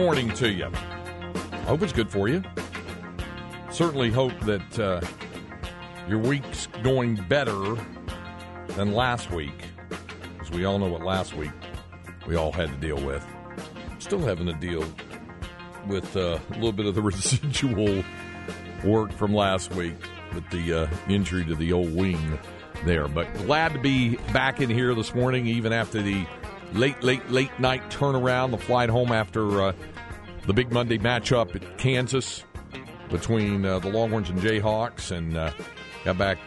Morning to you. I hope it's good for you. Certainly hope that uh, your week's going better than last week. Because we all know what last week we all had to deal with. Still having to deal with uh, a little bit of the residual work from last week with the uh, injury to the old wing there. But glad to be back in here this morning, even after the late, late, late night turnaround, the flight home after uh, the big Monday matchup at Kansas between uh, the Longhorns and Jayhawks, and uh, got back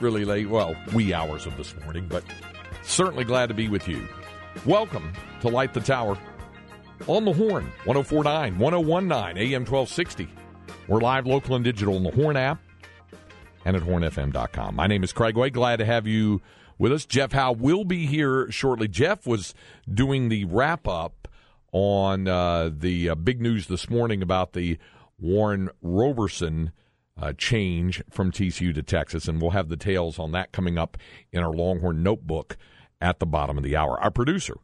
really late, well, wee hours of this morning, but certainly glad to be with you. Welcome to Light the Tower on the Horn, 1049, 1019, AM 1260. We're live, local, and digital on the Horn app and at hornfm.com. My name is Craig Way. Glad to have you with us. Jeff Howe will be here shortly. Jeff was doing the wrap up on uh, the uh, big news this morning about the Warren Roberson uh, change from TCU to Texas, and we'll have the details on that coming up in our Longhorn notebook at the bottom of the hour. Our producer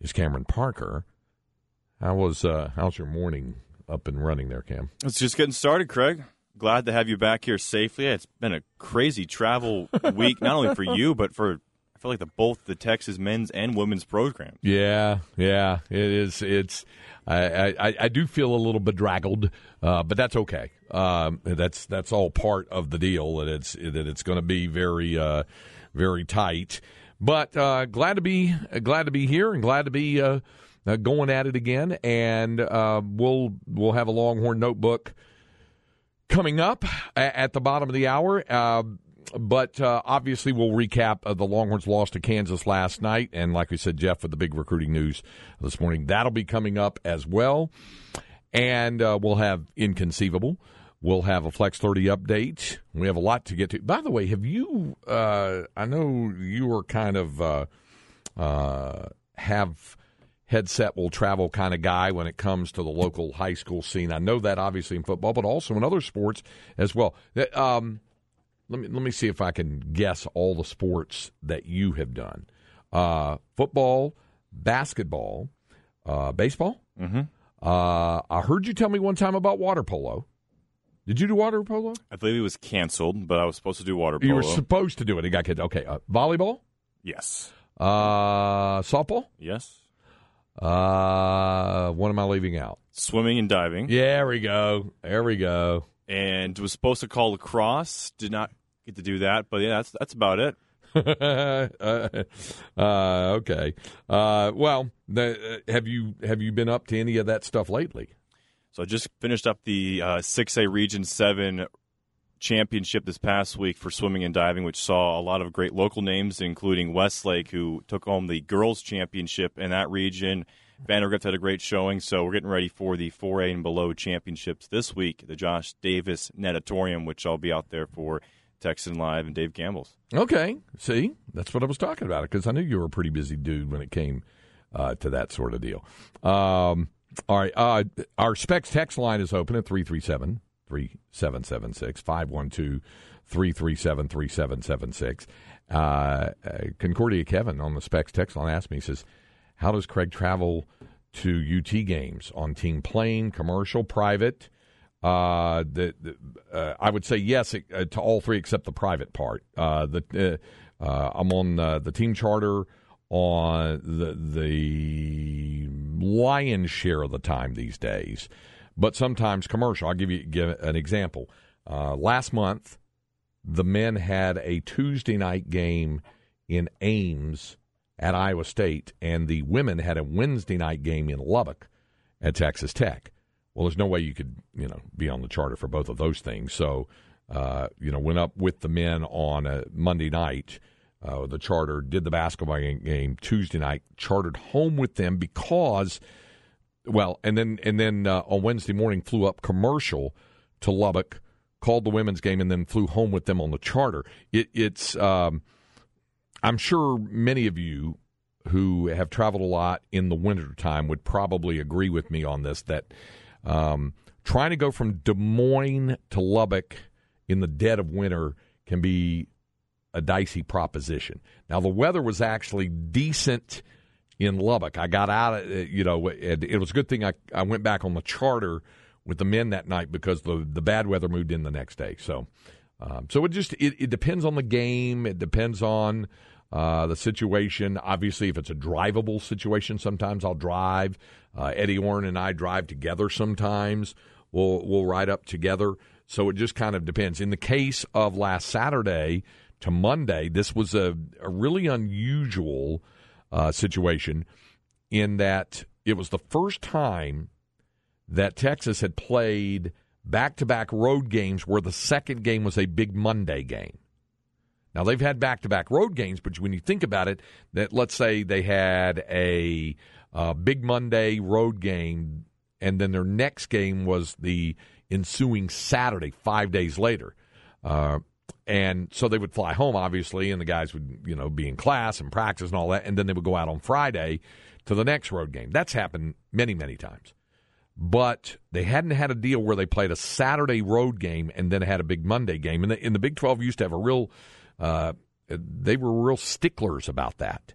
is Cameron Parker. How was uh, how's your morning up and running there, Cam? It's just getting started, Craig. Glad to have you back here safely. It's been a crazy travel week, not only for you, but for I feel like the both the Texas men's and women's programs. Yeah, yeah, it is. It's I I, I do feel a little bedraggled, uh, but that's okay. Um, that's that's all part of the deal. That it's that it's going to be very uh, very tight. But uh, glad to be glad to be here and glad to be uh, uh, going at it again. And uh, we'll we'll have a Longhorn notebook coming up at the bottom of the hour. Uh, but uh, obviously, we'll recap uh, the Longhorns loss to Kansas last night. And like we said, Jeff, with the big recruiting news this morning, that'll be coming up as well. And uh, we'll have Inconceivable. We'll have a Flex 30 update. We have a lot to get to. By the way, have you, uh, I know you were kind of uh, have headset will travel kind of guy when it comes to the local high school scene. I know that obviously in football, but also in other sports as well. Um, let me let me see if I can guess all the sports that you have done: uh, football, basketball, uh, baseball. Mm-hmm. Uh, I heard you tell me one time about water polo. Did you do water polo? I believe it was canceled, but I was supposed to do water polo. You were supposed to do it. It got kicked. Okay, uh, volleyball. Yes. Uh, softball. Yes. Uh, what am I leaving out? Swimming and diving. Yeah, there we go. There we go. And was supposed to call lacrosse. Did not get to do that, but yeah, that's that's about it. uh, uh, okay. Uh, well, the, have you have you been up to any of that stuff lately? So I just finished up the uh, six A Region Seven championship this past week for swimming and diving, which saw a lot of great local names, including Westlake, who took home the girls' championship in that region. Vandegrift had a great showing, so we're getting ready for the 4A and below championships this week, the Josh Davis Natatorium, which I'll be out there for Texan Live and Dave Campbell's. Okay, see, that's what I was talking about because I knew you were a pretty busy dude when it came uh, to that sort of deal. Um, all right, uh, our Specs text line is open at 337 3776 512 337 3776. Uh, Concordia Kevin on the Specs text line asked me, he says, How does Craig travel to UT games? On team plane, commercial, private? Uh, the, the uh, I would say yes uh, to all three except the private part. Uh, the uh, I'm on the team charter on the the lion's share of the time these days, but sometimes commercial. I'll give you give an example. Uh, last month, the men had a Tuesday night game in Ames at Iowa State, and the women had a Wednesday night game in Lubbock at Texas Tech. Well, there's no way you could, you know, be on the charter for both of those things. So, uh, you know, went up with the men on a Monday night. Uh, the charter did the basketball game Tuesday night. Chartered home with them because, well, and then and then uh, on Wednesday morning flew up commercial to Lubbock, called the women's game, and then flew home with them on the charter. It, it's, um, I'm sure many of you who have traveled a lot in the wintertime would probably agree with me on this that um, trying to go from Des Moines to Lubbock in the dead of winter can be a dicey proposition. Now, the weather was actually decent in Lubbock. I got out, of, you know, it, was a good thing I, I went back on the charter with the men that night because the the bad weather moved in the next day. So, um, so it just it, it depends on the game. It depends on uh, the situation. Obviously, if it's a drivable situation, sometimes I'll drive. Uh, Eddie Oran and I drive together sometimes. We'll we'll ride up together. So it just kind of depends. In the case of last Saturday to Monday, this was a, a really unusual uh, situation in that it was the first time that Texas had played back to back road games where the second game was a big Monday game. Now they've had back to back road games, but when you think about it, that let's say they had a uh, big Monday road game, and then their next game was the ensuing Saturday, five days later. Uh, and so they would fly home, obviously, and the guys would, you know, be in class and practice and all that, and then they would go out on Friday to the next road game. That's happened many, many times. But they hadn't had a deal where they played a Saturday road game and then had a big Monday game. And the, in the Big 12 used to have a real, uh, they were real sticklers about that,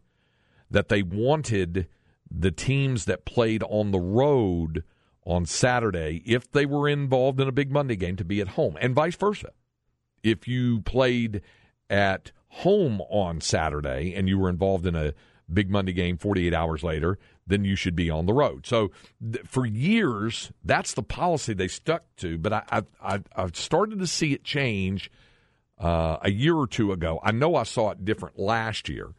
that they wanted the teams that played on the road on Saturday, if they were involved in a big Monday game, to be at home, and vice versa. If you played at home on Saturday and you were involved in a big Monday game 48 hours later, then you should be on the road. So th- for years, that's the policy they stuck to. But I, I, I've started to see it change uh, a year or two ago. I know I saw it different last year.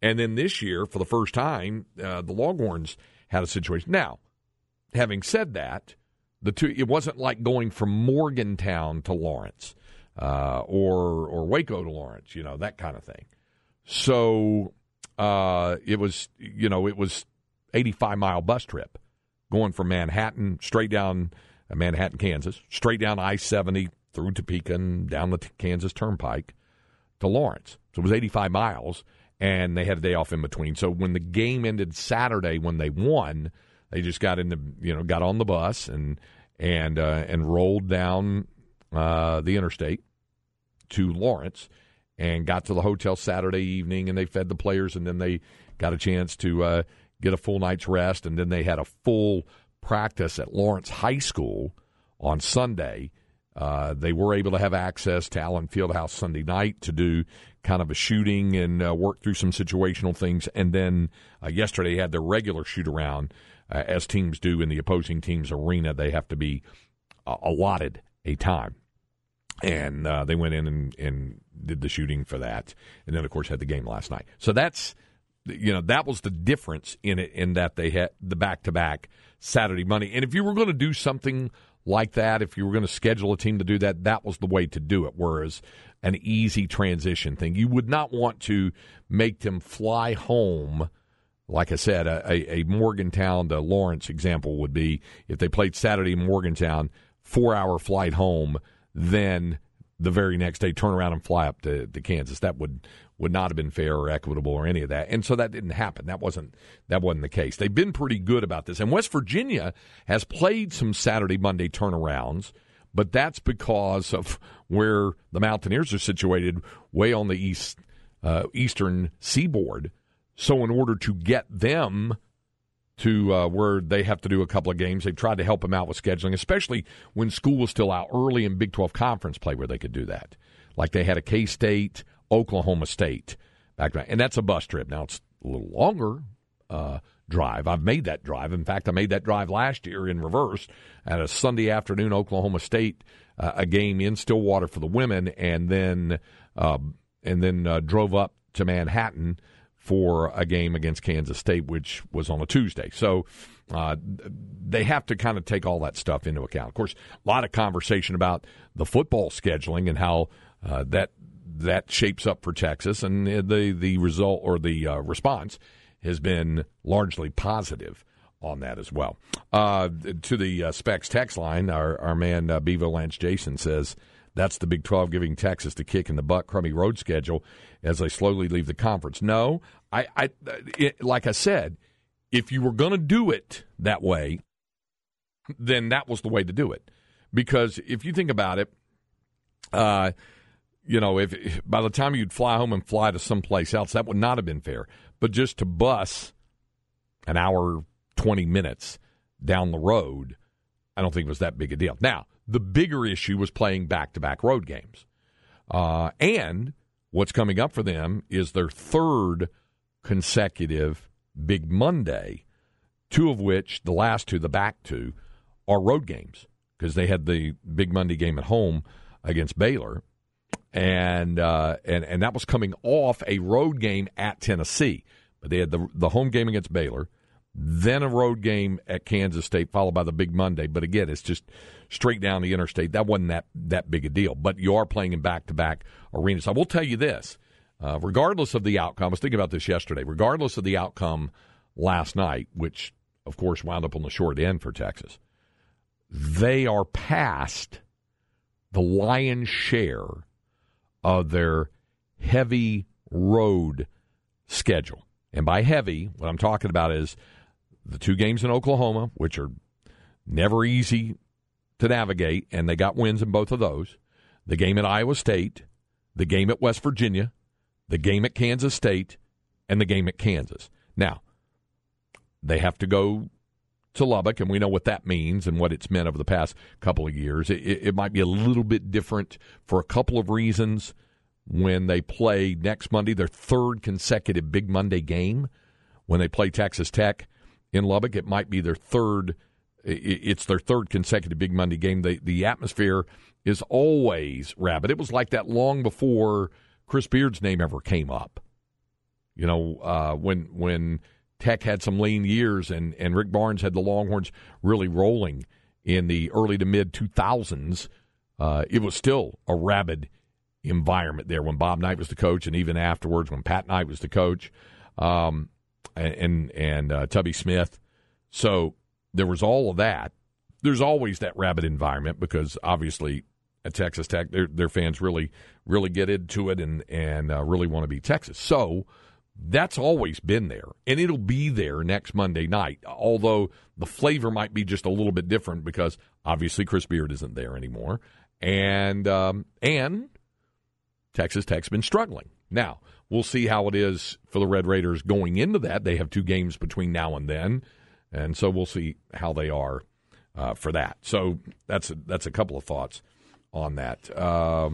And then this year, for the first time, uh, the Longhorns had a situation. Now, having said that, the two it wasn't like going from Morgantown to Lawrence uh, or or Waco to Lawrence, you know that kind of thing. So uh, it was you know it was 85 mile bus trip going from Manhattan straight down uh, Manhattan, Kansas, straight down I 70 through Topeka and down the Kansas Turnpike to Lawrence. So it was 85 miles, and they had a day off in between. So when the game ended Saturday, when they won, they just got in the you know got on the bus and and uh, and rolled down uh, the interstate to Lawrence and got to the hotel Saturday evening and they fed the players and then they got a chance to uh, get a full night's rest and then they had a full practice at Lawrence High School on Sunday. Uh, they were able to have access to Allen Fieldhouse Sunday night to do kind of a shooting and uh, work through some situational things. And then uh, yesterday had their regular shoot around uh, as teams do in the opposing team's arena. They have to be uh, allotted a time. And uh, they went in and, and did the shooting for that. And then, of course, had the game last night. So that's, you know, that was the difference in it, in that they had the back to back Saturday, Monday. And if you were going to do something like that, if you were going to schedule a team to do that, that was the way to do it. Whereas an easy transition thing, you would not want to make them fly home like I said, a, a, Morgantown to Lawrence example would be if they played Saturday in Morgantown, four hour flight home, then the very next day turn around and fly up to, to Kansas. That would would not have been fair or equitable or any of that. And so that didn't happen. That wasn't that wasn't the case. They've been pretty good about this. And West Virginia has played some Saturday Monday turnarounds, but that's because of where the Mountaineers are situated, way on the east uh, eastern seaboard. So, in order to get them to uh, where they have to do a couple of games, they've tried to help them out with scheduling, especially when school was still out early in Big 12 conference play where they could do that. Like they had a K State, Oklahoma State back then. And that's a bus trip. Now, it's a little longer. Uh, drive. I've made that drive. In fact, I made that drive last year in reverse at a Sunday afternoon Oklahoma State uh, a game in Stillwater for the women, and then uh, and then uh, drove up to Manhattan for a game against Kansas State, which was on a Tuesday. So uh, they have to kind of take all that stuff into account. Of course, a lot of conversation about the football scheduling and how uh, that that shapes up for Texas, and the the result or the uh, response has been largely positive on that as well. Uh, to the uh, Specs text line, our, our man uh, Bevo Lance Jason says that's the Big 12 giving Texas the kick in the butt, crummy road schedule as they slowly leave the conference. No, I, I it, like I said, if you were going to do it that way, then that was the way to do it. Because if you think about it, uh, you know, if by the time you'd fly home and fly to someplace else, that would not have been fair. But just to bus an hour, 20 minutes down the road, I don't think it was that big a deal. Now, the bigger issue was playing back to back road games. Uh, and what's coming up for them is their third consecutive Big Monday, two of which, the last two, the back two, are road games because they had the Big Monday game at home against Baylor. And, uh, and and that was coming off a road game at Tennessee, but they had the the home game against Baylor, then a road game at Kansas State, followed by the big Monday. But again, it's just straight down the interstate. That wasn't that that big a deal. But you are playing in back to back arenas. I will tell you this: uh, regardless of the outcome, I was thinking about this yesterday. Regardless of the outcome last night, which of course wound up on the short end for Texas, they are past the lion's share of their heavy road schedule. And by heavy, what I'm talking about is the two games in Oklahoma, which are never easy to navigate, and they got wins in both of those. The game at Iowa State, the game at West Virginia, the game at Kansas State, and the game at Kansas. Now, they have to go to Lubbock, and we know what that means and what it's meant over the past couple of years. It, it, might be a little bit different for a couple of reasons when they play next Monday, their third consecutive Big Monday game, when they play Texas Tech in Lubbock. It might be their third. It's their third consecutive Big Monday game. The the atmosphere is always rabid. It was like that long before Chris Beard's name ever came up. You know, uh, when when Tech had some lean years and and Rick Barnes had the Longhorns really rolling in the early to mid two thousands, uh, it was still a rabid environment there when Bob Knight was the coach, and even afterwards when Pat Knight was the coach. Um, and and uh, Tubby Smith. So there was all of that. There's always that rabid environment because obviously at Texas Tech, their their fans really really get into it and and uh, really want to be Texas. So that's always been there, and it'll be there next Monday night. Although the flavor might be just a little bit different because obviously Chris Beard isn't there anymore, and um, and Texas Tech's been struggling now. We'll see how it is for the Red Raiders going into that. They have two games between now and then, and so we'll see how they are uh, for that. So that's a, that's a couple of thoughts on that. Uh,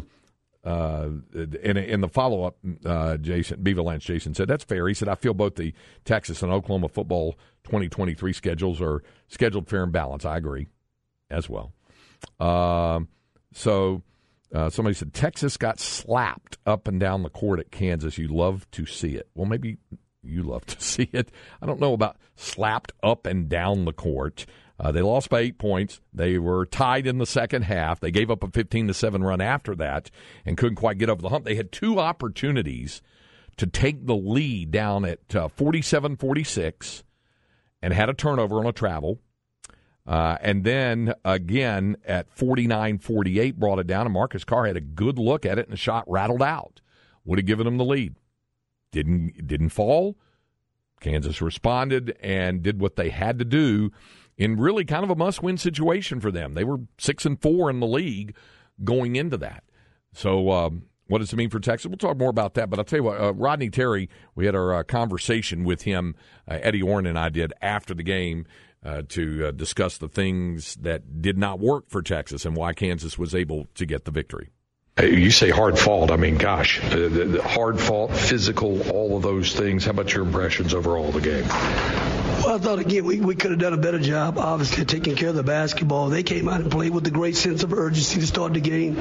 uh, in, in the follow up, uh, Jason Beaver Lance Jason said that's fair. He said I feel both the Texas and Oklahoma football 2023 schedules are scheduled fair and balanced. I agree as well. Um, so uh, somebody said Texas got slapped up and down the court at Kansas. You love to see it. Well, maybe you love to see it. I don't know about slapped up and down the court. Uh, they lost by eight points. They were tied in the second half. They gave up a 15 to 7 run after that and couldn't quite get over the hump. They had two opportunities to take the lead down at uh, 47 46 and had a turnover on a travel. Uh, and then again at 49 48, brought it down, and Marcus Carr had a good look at it, and the shot rattled out. Would have given them the lead. Didn't, didn't fall. Kansas responded and did what they had to do in really kind of a must win situation for them. They were 6 and 4 in the league going into that. So, um, what does it mean for Texas? We'll talk more about that. But I'll tell you what, uh, Rodney Terry, we had our uh, conversation with him, uh, Eddie Oran and I did after the game uh, to uh, discuss the things that did not work for Texas and why Kansas was able to get the victory. You say hard fought. I mean, gosh, the, the hard fought, physical, all of those things. How about your impressions overall of the game? Well, I thought again we, we could have done a better job, obviously, taking care of the basketball. They came out and played with a great sense of urgency to start the game.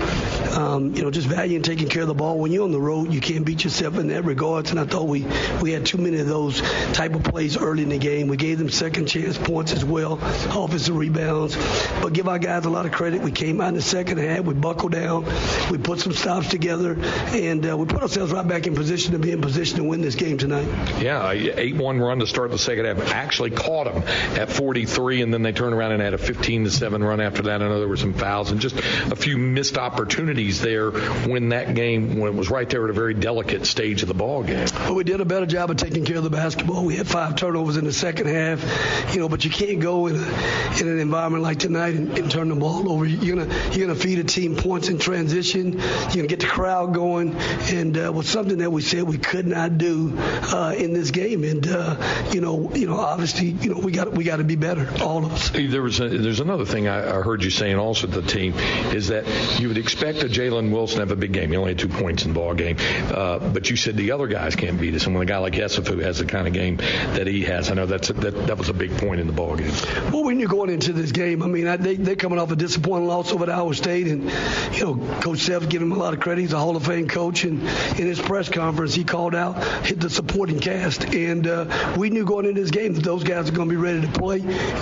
Um, you know, just valuing taking care of the ball. When you're on the road, you can't beat yourself in that regards. And I thought we we had too many of those type of plays early in the game. We gave them second chance points as well, offensive rebounds. But give our guys a lot of credit. We came out in the second half. We buckled down. We put some stops together, and uh, we put ourselves right back in position to be in position to win this game tonight. Yeah, eight one run to start the second half. Actually caught them at 43, and then they turned around and had a 15 to seven run after that. I know there were some fouls and just a few missed opportunities there when that game when it was right there at a very delicate stage of the ball game. But we did a better job of taking care of the basketball. We had five turnovers in the second half, you know. But you can't go in, a, in an environment like tonight and, and turn the ball over. You're gonna you're gonna feed a team points in transition. You're gonna get the crowd going, and uh, was something that we said we could not do uh, in this game. And uh, you know, you know, obviously, you know, we got we got to be better, all of us. There was a, there's another thing I, I heard you saying also to the team is that you would expect a Jalen Wilson to have a big game. He only had two points in the ball game, uh, but you said the other guys can't beat us. And when a guy like Yesufu has the kind of game that he has, I know that's a, that that was a big point in the ball game. Well, when you're going into this game, I mean, I, they they're coming off a disappointing loss over at Iowa State, and you know, Coach Self giving him a lot of credit. He's a Hall of Fame coach, and in his press conference, he called out hit the supporting cast, and uh, we knew going into this game that those guys are going to be ready to play,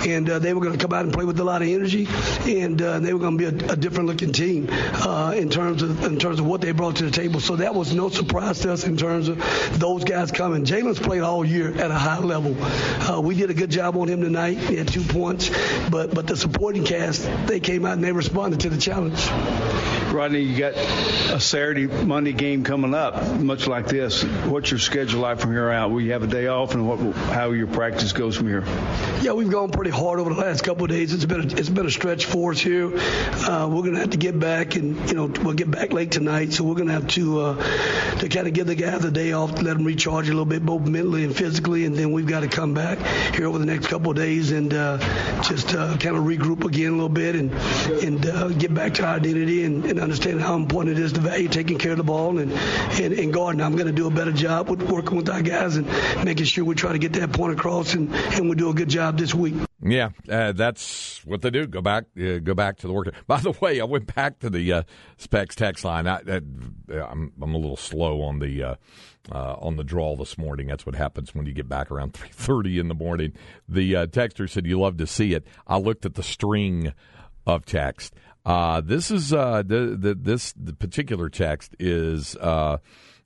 and uh, they were going to come out and play with a lot of energy, and uh, they were going to be a, a different looking team uh, in terms of in terms of what they brought to the table. So that was no surprise to us in terms of those guys coming. Jalen's played all year at a high level. Uh, we did a good job on him tonight. He had two points, but but the supporting cast they came out and they responded to the challenge. Rodney, you got a Saturday, Monday game coming up, much like this. What's your schedule like from here out? Will you have a day off, and what, how your practice goes from here? Yeah, we've gone pretty hard over the last couple of days. It's been a, it's been a stretch for us here. Uh, we're going to have to get back, and you know we'll get back late tonight, so we're going to have to uh, to kind of give the guys a day off, let them recharge a little bit, both mentally and physically, and then we've got to come back here over the next couple of days and uh, just uh, kind of regroup again a little bit and and uh, get back to our identity and, and understand how important it is to value taking care of the ball and and, and guarding. I'm going to do a better job with working with our guys and making sure we try to get that point across and and we do a good job this week. Yeah, uh, that's what they do. Go back, uh, go back to the work. By the way, I went back to the uh, Specs text line. I, am I'm a little slow on the uh, uh, on the draw this morning. That's what happens when you get back around three thirty in the morning. The uh, texter said you love to see it. I looked at the string of text. this is the, the this the particular text is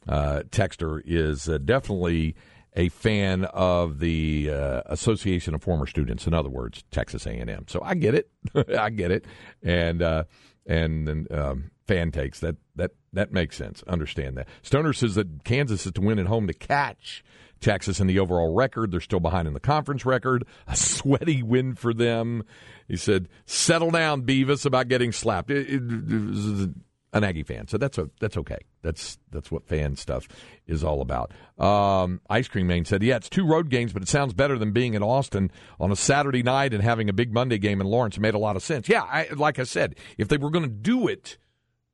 texter is definitely a fan of the uh, Association of Former Students. In other words, Texas A&M. So I get it, I get it, and uh, and um, fan takes that that that makes sense. Understand that. Stoner says that Kansas is to win at home to catch Texas in the overall record. They're still behind in the conference record. A sweaty win for them. He said, "Settle down, Beavis, about getting slapped." It, it, it an Aggie fan, so that's a, that's okay. That's that's what fan stuff is all about. Um, Ice Cream Man said, "Yeah, it's two road games, but it sounds better than being in Austin on a Saturday night and having a big Monday game in Lawrence. It made a lot of sense. Yeah, I, like I said, if they were going to do it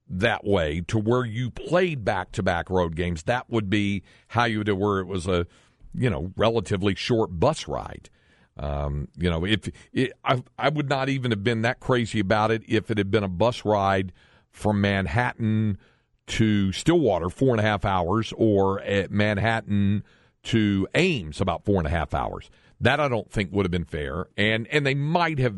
that way to where you played back to back road games, that would be how you would where it was a you know relatively short bus ride." Um, you know, if it, I, I would not even have been that crazy about it if it had been a bus ride from Manhattan to Stillwater, four and a half hours, or at Manhattan to Ames, about four and a half hours. That I don't think would have been fair, and and they might have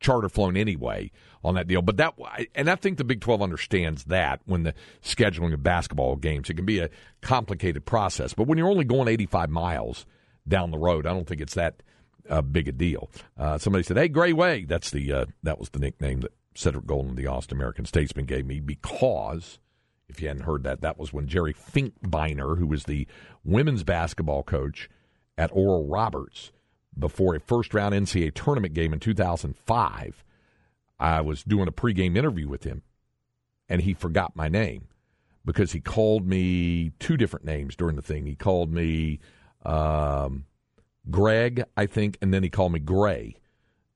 charter flown anyway on that deal. But that and I think the Big Twelve understands that when the scheduling of basketball games, it can be a complicated process. But when you're only going 85 miles down the road, I don't think it's that uh, big a deal. Uh, somebody said, "Hey, Gray Way," that's the uh, that was the nickname that Cedric Golden, the Austin American Statesman, gave me because, if you hadn't heard that, that was when Jerry Finkbeiner, who was the women's basketball coach at Oral Roberts before a first round NCAA tournament game in 2005, I was doing a pregame interview with him, and he forgot my name because he called me two different names during the thing. He called me um, Greg, I think, and then he called me Gray.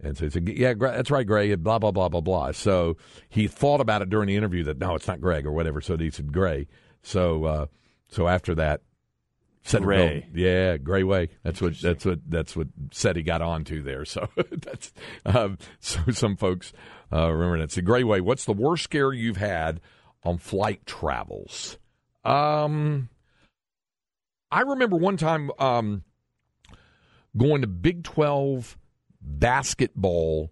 And so he said, "Yeah, that's right, Greg." Blah blah blah blah blah. So he thought about it during the interview that no, it's not Greg or whatever. So he said Gray. So uh, so after that, Cedric Gray. Yeah, Gray Way. That's what that's what that's what said he got onto there. So that's um, so some folks uh, remember that. So Gray Way. What's the worst scare you've had on flight travels? Um, I remember one time um, going to Big Twelve basketball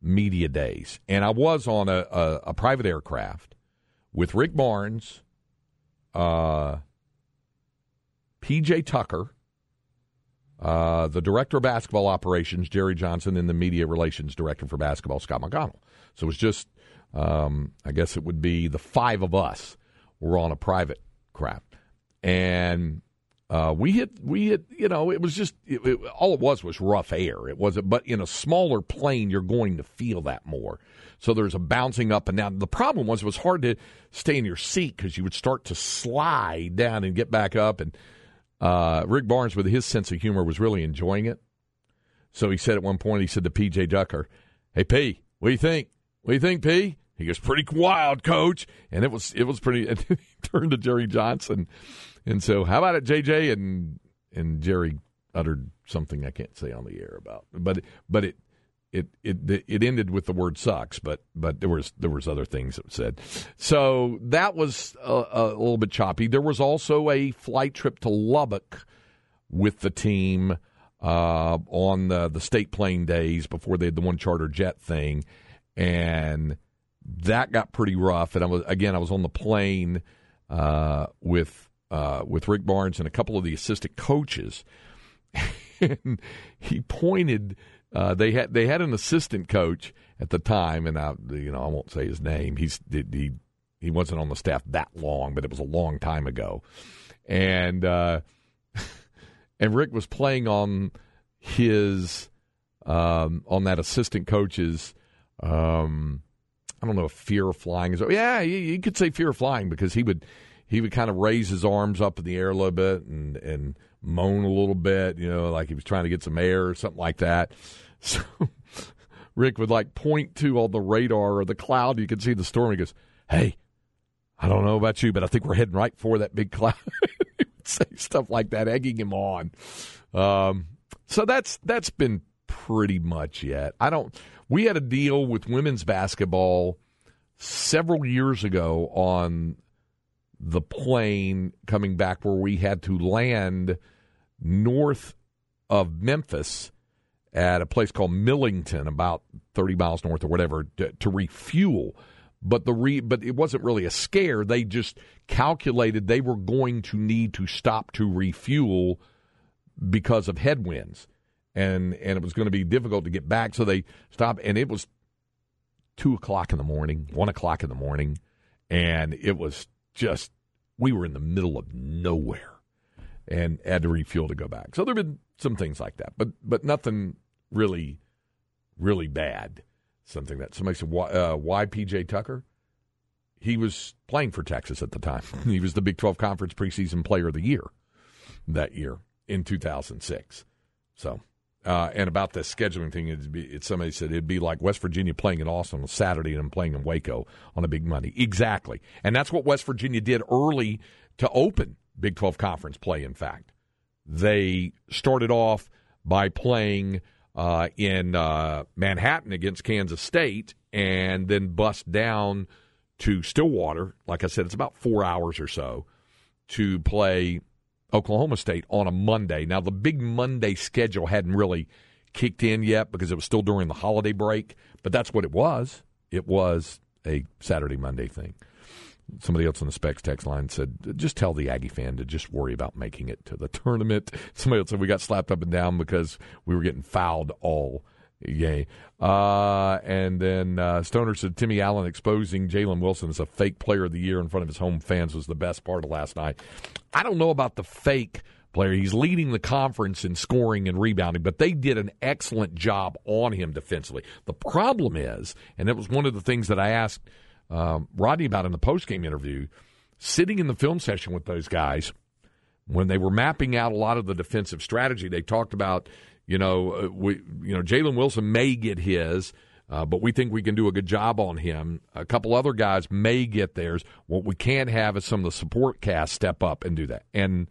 media days, and I was on a, a, a private aircraft with Rick Barnes, uh, PJ Tucker, uh, the director of basketball operations, Jerry Johnson, and the media relations director for basketball, Scott McConnell. So it was just, um, I guess it would be the five of us were on a private craft, and uh, we hit, we hit, you know, it was just, it, it, all it was was rough air. It wasn't, but in a smaller plane, you're going to feel that more. So there's a bouncing up and down. The problem was it was hard to stay in your seat because you would start to slide down and get back up. And uh, Rick Barnes, with his sense of humor, was really enjoying it. So he said at one point, he said to PJ Tucker, "Hey P, what do you think? What do you think, P?" He goes, "Pretty wild, Coach." And it was, it was pretty. And he turned to Jerry Johnson. And so, how about it, JJ? And and Jerry uttered something I can't say on the air about, but but it it it it ended with the word sucks, but but there was there was other things that said. So that was a, a little bit choppy. There was also a flight trip to Lubbock with the team uh, on the the state plane days before they had the one charter jet thing, and that got pretty rough. And I was again I was on the plane uh, with uh, with Rick Barnes and a couple of the assistant coaches, and he pointed. Uh, they had they had an assistant coach at the time, and I you know I won't say his name. He's he he wasn't on the staff that long, but it was a long time ago, and uh, and Rick was playing on his um, on that assistant coach's. Um, I don't know if fear of flying is. Yeah, you, you could say fear of flying because he would he would kind of raise his arms up in the air a little bit and and moan a little bit, you know, like he was trying to get some air or something like that. So Rick would like point to on the radar or the cloud. You could see the storm. He goes, "Hey, I don't know about you, but I think we're heading right for that big cloud." he would say stuff like that, egging him on. Um, so that's that's been pretty much yet. I don't. We had a deal with women's basketball several years ago on the plane coming back where we had to land north of Memphis at a place called Millington, about 30 miles north or whatever, to, to refuel. But the re, but it wasn't really a scare. They just calculated they were going to need to stop to refuel because of headwinds, and and it was going to be difficult to get back. So they stopped, and it was two o'clock in the morning, one o'clock in the morning, and it was just we were in the middle of nowhere and had to refuel to go back. So there have been some things like that, but but nothing really, really bad. Something that somebody said, why, uh, why PJ Tucker? He was playing for Texas at the time. he was the Big 12 Conference preseason player of the year that year in 2006. So, uh, and about the scheduling thing, it'd be, it, somebody said it'd be like West Virginia playing in Austin on Saturday and playing in Waco on a big Monday. Exactly. And that's what West Virginia did early to open Big 12 Conference play, in fact. They started off by playing uh, in uh, Manhattan against Kansas State and then bust down to Stillwater. Like I said, it's about four hours or so to play Oklahoma State on a Monday. Now, the big Monday schedule hadn't really kicked in yet because it was still during the holiday break, but that's what it was. It was a Saturday Monday thing. Somebody else on the Specs text line said, just tell the Aggie fan to just worry about making it to the tournament. Somebody else said we got slapped up and down because we were getting fouled all game. Uh, and then uh, Stoner said Timmy Allen exposing Jalen Wilson as a fake player of the year in front of his home fans was the best part of last night. I don't know about the fake player. He's leading the conference in scoring and rebounding, but they did an excellent job on him defensively. The problem is, and it was one of the things that I asked um, Rodney about in the postgame interview, sitting in the film session with those guys when they were mapping out a lot of the defensive strategy. They talked about, you know, uh, we, you know, Jalen Wilson may get his. Uh, but we think we can do a good job on him. A couple other guys may get theirs. What we can't have is some of the support cast step up and do that. And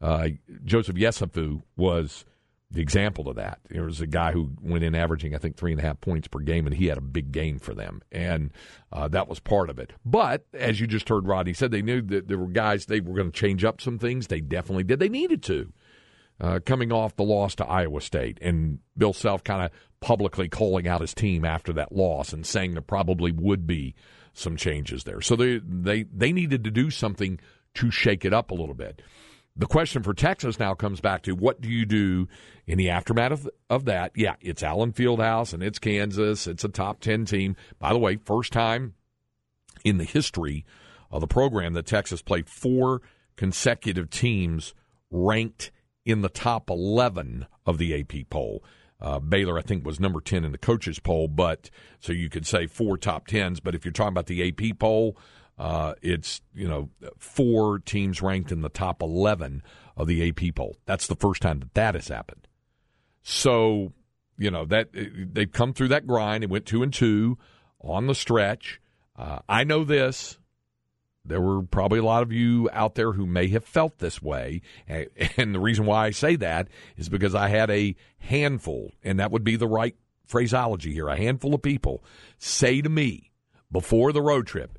Uh, Joseph Yesufu was the example of that. There was a guy who went in averaging, I think, three and a half points per game, and he had a big game for them, and uh, that was part of it. But as you just heard Rodney said, they knew that there were guys they were going to change up some things. They definitely did. They needed to. Uh, coming off the loss to Iowa State, and Bill Self kind of publicly calling out his team after that loss and saying there probably would be some changes there. So they they they needed to do something to shake it up a little bit. The question for Texas now comes back to what do you do in the aftermath of, of that? Yeah, it's Allen Fieldhouse and it's Kansas. It's a top 10 team. By the way, first time in the history of the program that Texas played four consecutive teams ranked in the top 11 of the AP poll. Uh, Baylor, I think, was number 10 in the coaches poll, but so you could say four top 10s. But if you're talking about the AP poll, uh, it's you know four teams ranked in the top eleven of the AP poll. That's the first time that that has happened. So you know that they've come through that grind. It went two and two on the stretch. Uh, I know this. There were probably a lot of you out there who may have felt this way. And the reason why I say that is because I had a handful, and that would be the right phraseology here, a handful of people say to me before the road trip,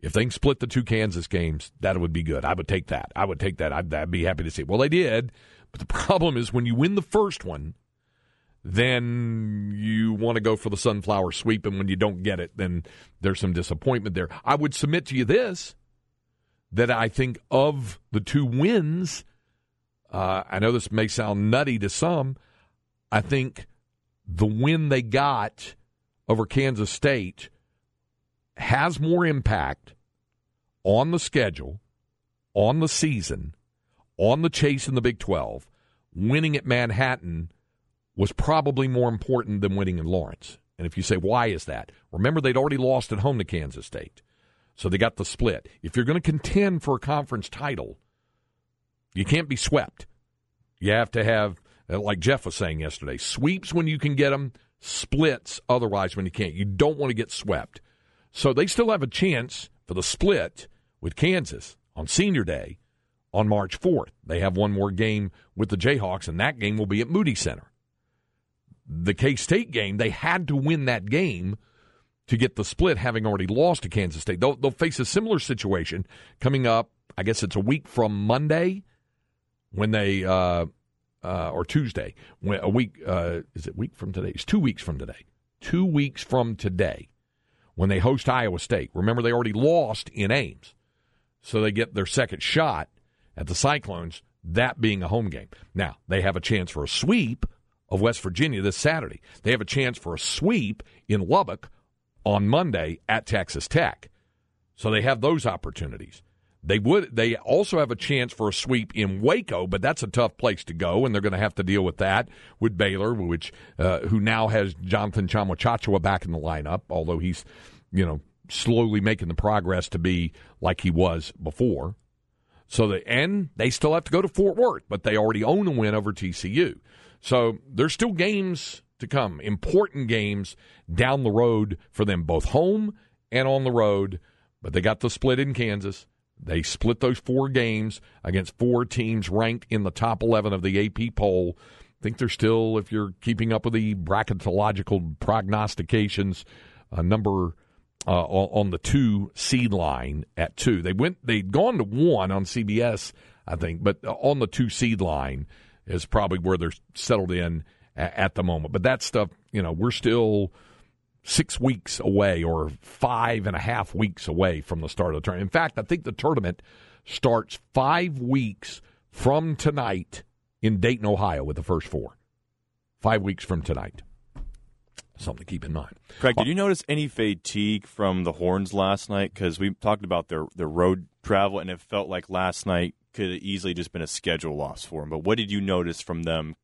if they split the two Kansas games, that would be good. I would take that. I would take that. I'd, I'd be happy to see it. Well, they did, but the problem is when you win the first one, then you want to go for the sunflower sweep, and when you don't get it, then there's some disappointment there. I would submit to you this that I think of the two wins, uh, I know this may sound nutty to some. I think the win they got over Kansas State has more impact on the schedule, on the season, on the chase in the Big 12, winning at Manhattan was probably more important than winning in Lawrence. And if you say, why is that? Remember, they'd already lost at home to Kansas State. So they got the split. If you're going to contend for a conference title, you can't be swept. You have to have, uh, like Jeff was saying yesterday, sweeps when you can get them, splits otherwise when you can't. You don't want to get swept. So they still have a chance for the split with Kansas on senior day on March 4th. They have one more game with the Jayhawks, and that game will be at Moody Center. The K State game, they had to win that game to get the split, having already lost to Kansas State. They'll, they'll face a similar situation coming up. I guess it's a week from Monday when they, uh, uh, or Tuesday, when a week, uh, is it week from today? It's two weeks from today. Two weeks from today when they host Iowa State. Remember, they already lost in Ames, so they get their second shot at the Cyclones, that being a home game. Now, they have a chance for a sweep of West Virginia this Saturday. They have a chance for a sweep in Lubbock on Monday at Texas Tech. So they have those opportunities. They would. They also have a chance for a sweep in Waco, but that's a tough place to go, and they're going to have to deal with that with Baylor, which uh, who now has Jonathan Tchamwa Tchatchoua back in the lineup, although he's you know slowly making the progress to be like he was before. So the and they still have to go to Fort Worth, but they already own a win over TCU. So there's still games to come, important games down the road for them, both home and on the road. But they got the split in Kansas. They split those four games against four teams ranked in the top 11 of the AP poll. I think they're still, if you're keeping up with the bracketological prognostications, uh, number uh, on the two seed line at two. They went, they'd gone to one on CBS, I think, but on the two seed line is probably where they're settled in at the moment. But that stuff, you know, we're still six weeks away or five and a half weeks away from the start of the tournament. In fact, I think the tournament starts five weeks from tonight in Dayton, Ohio, with the first four. Five weeks from tonight. Something to keep in mind. Craig, did uh, you notice any fatigue from the Horns last night? Because we talked about their, their road travel, and it felt like last night could have easily just been a schedule loss for them. But what did you notice from them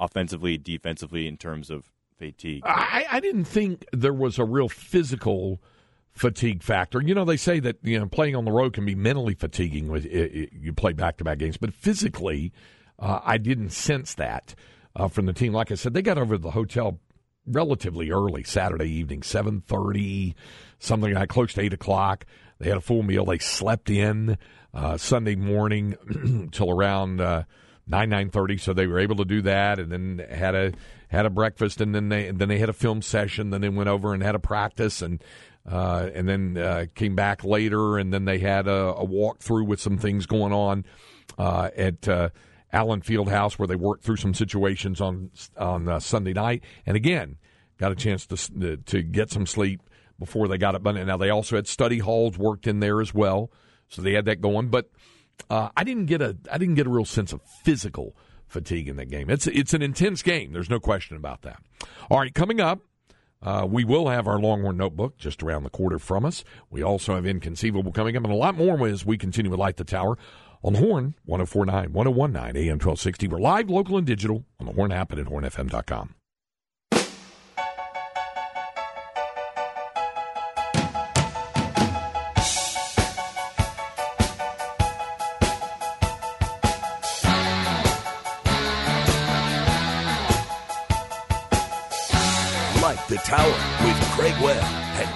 offensively, defensively, in terms of fatigue? I, I didn't think there was a real physical fatigue factor. You know, they say that you know playing on the road can be mentally fatiguing with you play back to back games, but physically, uh, I didn't sense that uh, from the team. Like I said, they got over to the hotel relatively early Saturday evening, seven thirty, something like close to eight o'clock. They had a full meal. They slept in uh, Sunday morning till around uh, nine nine thirty, so they were able to do that, and then had a had a breakfast, and then they then they had a film session. Then they went over and had a practice, and uh, and then uh, came back later, and then they had a, a walkthrough with some things going on uh, at uh, Allen Fieldhouse where they worked through some situations on on Sunday night, and again got a chance to to get some sleep before they got up. Now they also had study halls worked in there as well, so they had that going. But uh, I didn't get a I didn't get a real sense of physical fatigue in that game. It's it's an intense game. There's no question about that. All right, coming up. Uh, we will have our Longhorn Notebook just around the corner from us. We also have Inconceivable coming up, and a lot more as we continue to light the tower on the Horn, 1049, 1019, AM 1260. We're live, local, and digital on the Horn app and at hornfm.com.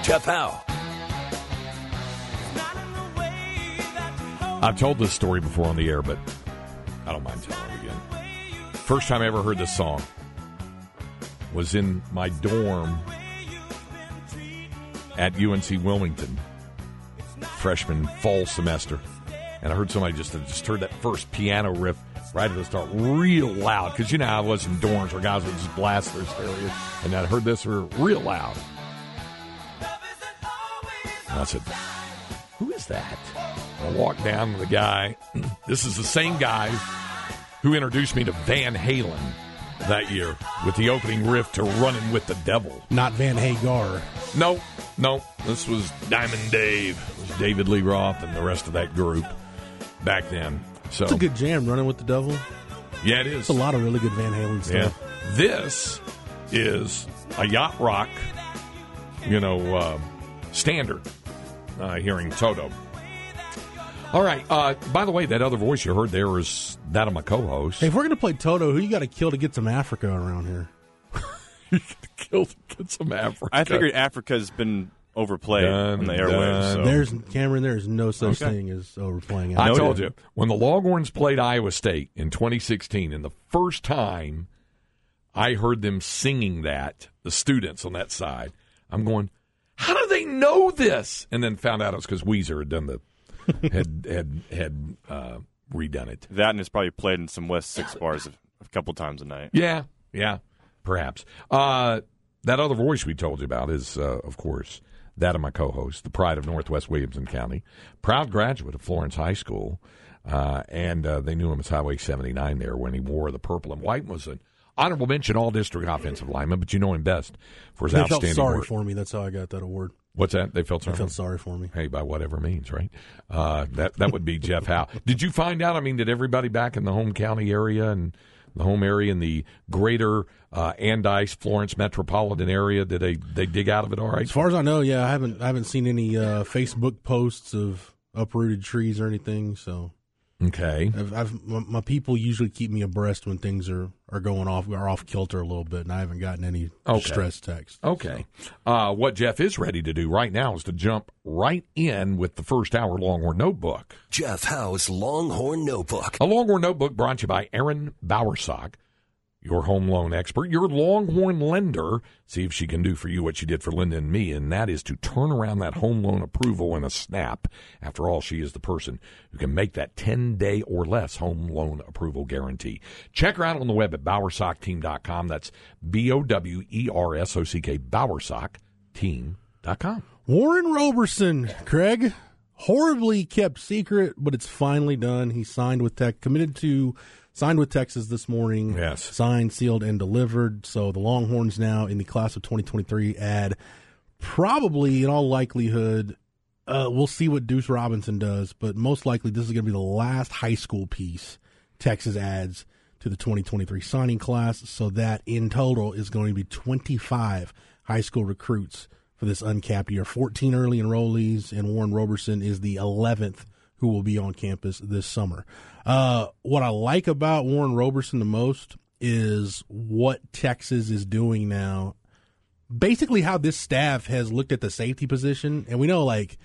Howe. I've told this story before on the air, but I don't mind telling it again. First time I ever heard this song was in my dorm at UNC Wilmington, freshman fall semester, and I heard somebody just just heard that first piano riff right at the start, real loud. Because you know I was in dorms where guys would just blast their stereo, and I heard this real loud. And I said, "Who is that?" I walked down to the guy. This is the same guy who introduced me to Van Halen that year with the opening riff to Running with the Devil. Not Van Hagar. No, no. This was Diamond Dave. It was David Lee Roth and the rest of that group back then. So It's a good jam, Running with the Devil. Yeah, it is. It's a lot of really good Van Halen stuff. Yeah. stuff. This is a yacht rock, you know, uh, standard. Uh, hearing Toto. All right. Uh, by the way, that other voice you heard there is that of my co-host. Hey, if we're going to play Toto, who you got to kill to get some Africa around here? Kill to get some Africa. I figured Africa's been overplayed Done, on the airwaves. So. There's Cameron. There is no such Okay. thing as overplaying. I told you when the Longhorns played Iowa State in 2016, and the first time I heard them singing that, the students on that side, I'm going, how do they know this? And then found out it was because Weezer had done the had had had uh, redone it. that and it's probably played in some West Six bars a, a couple times a night. Yeah, yeah, perhaps. Uh, that other voice we told you about is, uh, of course, that of my co-host, the pride of Northwest Williamson County, proud graduate of Florence High School, uh, and uh, they knew him as Highway 79 there when he wore the purple and white. and Was an honorable mention All District offensive lineman, but you know him best for his They felt outstanding sorry work. for me. That's how I got that award. What's that? They felt sorry. They felt for sorry for me. Hey, by whatever means, right? Uh, that that would be Jeff Howe. Did you find out? I mean, did everybody back in the home county area and the home area in the greater uh, Andice, Florence metropolitan area, did they they dig out of it all right? As far as I know, yeah, I haven't I haven't seen any uh, Facebook posts of uprooted trees or anything. So Okay. I've, I've my, my people usually keep me abreast when things are, are going off are off kilter a little bit, and I haven't gotten any Okay. distress text. Okay. Uh, what Jeff is ready to do right now is to jump right in with the first hour Longhorn Notebook. Jeff Howe's Longhorn Notebook. A Longhorn Notebook brought to you by Erin Bowersock, your home loan expert, your Longhorn lender. See if she can do for you what she did for Linda and me, and that is to turn around that home loan approval in a snap. After all, she is the person who can make that 10 day or less home loan approval guarantee. Check her out on the web at bowersockteam.com. That's B O W E R S O C K, bowersockteam.com. Warren Roberson, Craig, horribly kept secret, but it's finally done. He signed with Tech, committed to signed with Texas this morning. Yes. signed, sealed, and delivered. So the Longhorns now in the class of 2023 add probably, in all likelihood, uh, we'll see what Deuce Robinson does, but most likely this is going to be the last high school piece Texas adds to the 2023 signing class. So that in total is going to be 25 high school recruits for this uncapped year. 14 early enrollees, and Warren Roberson is the 11th who will be on campus this summer. Uh, what I like about Warren Roberson the most is what Texas is doing now basically how this staff has looked at the safety position and we know like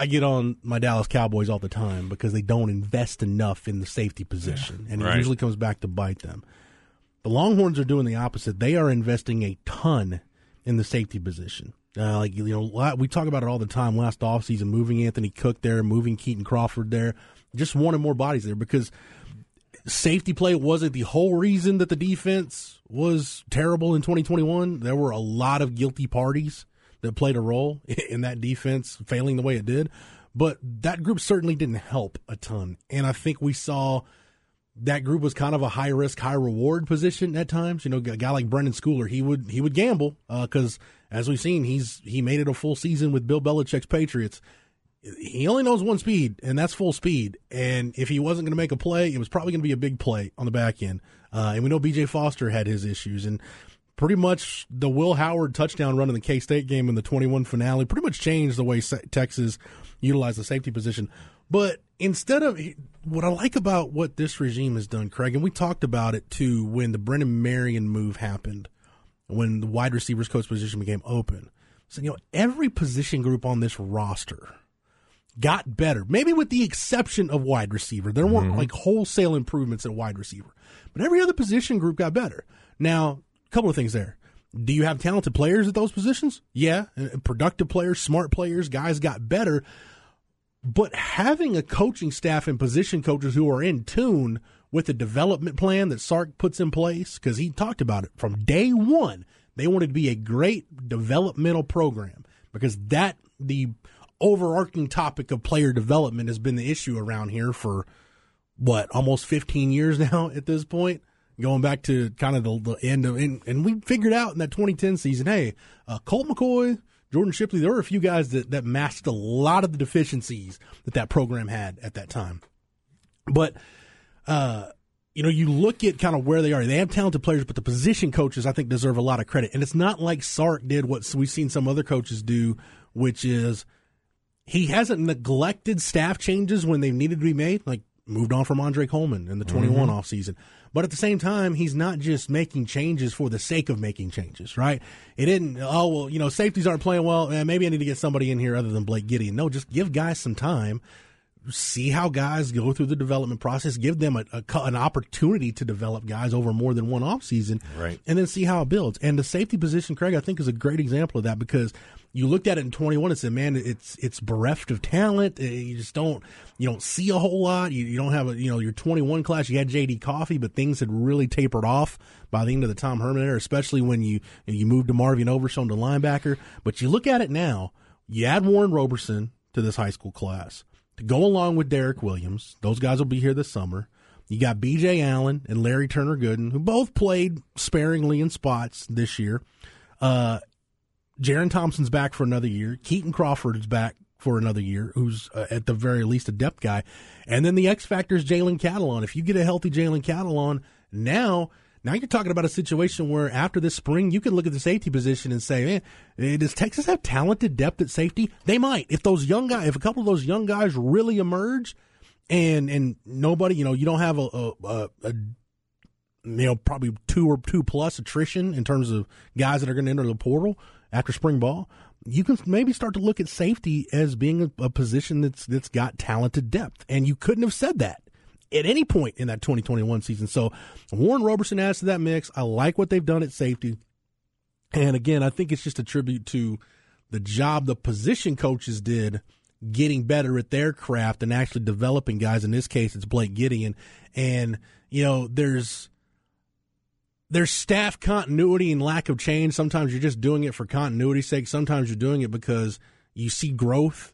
I get on my Dallas Cowboys all the time because they don't invest enough in the safety position, and it usually comes back to bite them. The Longhorns are doing the opposite. They are investing a ton in the safety position. Uh, like you know, we talk about it all the time. Last offseason, moving Anthony Cook there, moving Kitan Crawford there, just wanted more bodies there because safety play wasn't the whole reason that the defense was terrible in 2021. There were a lot of guilty parties that played a role in that defense failing the way it did, but that group certainly didn't help a ton. And I think we saw that group was kind of a high risk, high reward position at times. You know, a guy like Brenden Schooler, he would he would gamble uh, because as we've seen, he's he made it a full season with Bill Belichick's Patriots. He only knows one speed, and that's full speed. And if he wasn't going to make a play, it was probably going to be a big play on the back end. Uh, and we know B.J. Foster had his issues, and pretty much the Will Howard touchdown run in the K State game in the 21 finale pretty much changed the way Texas utilized the safety position. But instead of what I like about what this regime has done, Craig, and we talked about it too when the Brennan Marion move happened, when the wide receivers coach position became open. So, you know, every position group on this roster got better, maybe with the exception of wide receiver. There weren't mm-hmm. like wholesale improvements at wide receiver, but every other position group got better. Now, a couple of things there. Do you have talented players at those positions? Yeah. Productive players, smart players, guys got better. But having a coaching staff and position coaches who are in tune with the development plan that Sark puts in place, because he talked about it from day one, they wanted to be a great developmental program because that the overarching topic of player development has been the issue around here for what almost 15 years now at this point going back to kind of the, the end of and, and we figured out in that 2010 season hey uh, colt mccoy jordan shipley there were a few guys that, that masked a lot of the deficiencies that that program had at that time but uh, you know, you look at kind of where they are. They have talented players, but the position coaches, I think, deserve a lot of credit. And it's not like Sark did what we've seen some other coaches do, which is he hasn't neglected staff changes when they needed to be made, like moved on from Andre Coleman in the 21 offseason. But at the same time, he's not just making changes for the sake of making changes, right? It didn't, oh, well, you know, safeties aren't playing well. Eh, maybe I need to get somebody in here other than Blake Gideon. No, just give guys some time see how guys go through the development process, give them a, a, an opportunity to develop guys over more than one offseason, Right. and then see how it builds. And the safety position, Craig, I think is a great example of that because you looked at it in 21 and said, man, it's it's bereft of talent. Uh, You just don't you don't see a whole lot. You, you don't have a you know your 21 class. You had JD Coffey, but things had really tapered off by the end of the Tom Herman era, especially when you you moved to Marvin Overshown to linebacker. But you look at it now, you add Warren Roberson to this high school class to go along with Derek Williams. Those guys will be here this summer. You got B.J. Allen and Larry Turner Gooden, who both played sparingly in spots this year. Uh, Jerrin Thompson's back for another year. Kitan Crawford is back for another year, who's uh, at the very least a depth guy. And then the X factor is Jalen Catalon. If you get a healthy Jalen Catalon, now now you're talking about a situation where after this spring, you can look at the safety position and say, man, eh, does Texas have talented depth at safety? They might. If those young guys, if a couple of those young guys really emerge, and and nobody, you know, you don't have a, a, a, a you know, probably two or two plus attrition in terms of guys that are going to enter the portal after spring ball. You can maybe start to look at safety as being a, a position that's that's got talented depth, and you couldn't have said that at any point in that 2021 season. So Warren Roberson adds to that mix. I like what they've done at safety, and again, I think it's just a tribute to the job the position coaches did getting better at their craft and actually developing guys. In this case, it's Blake Gideon, and you know, there's there's staff continuity and lack of change. Sometimes you're just doing it for continuity's sake. Sometimes you're doing it because you see growth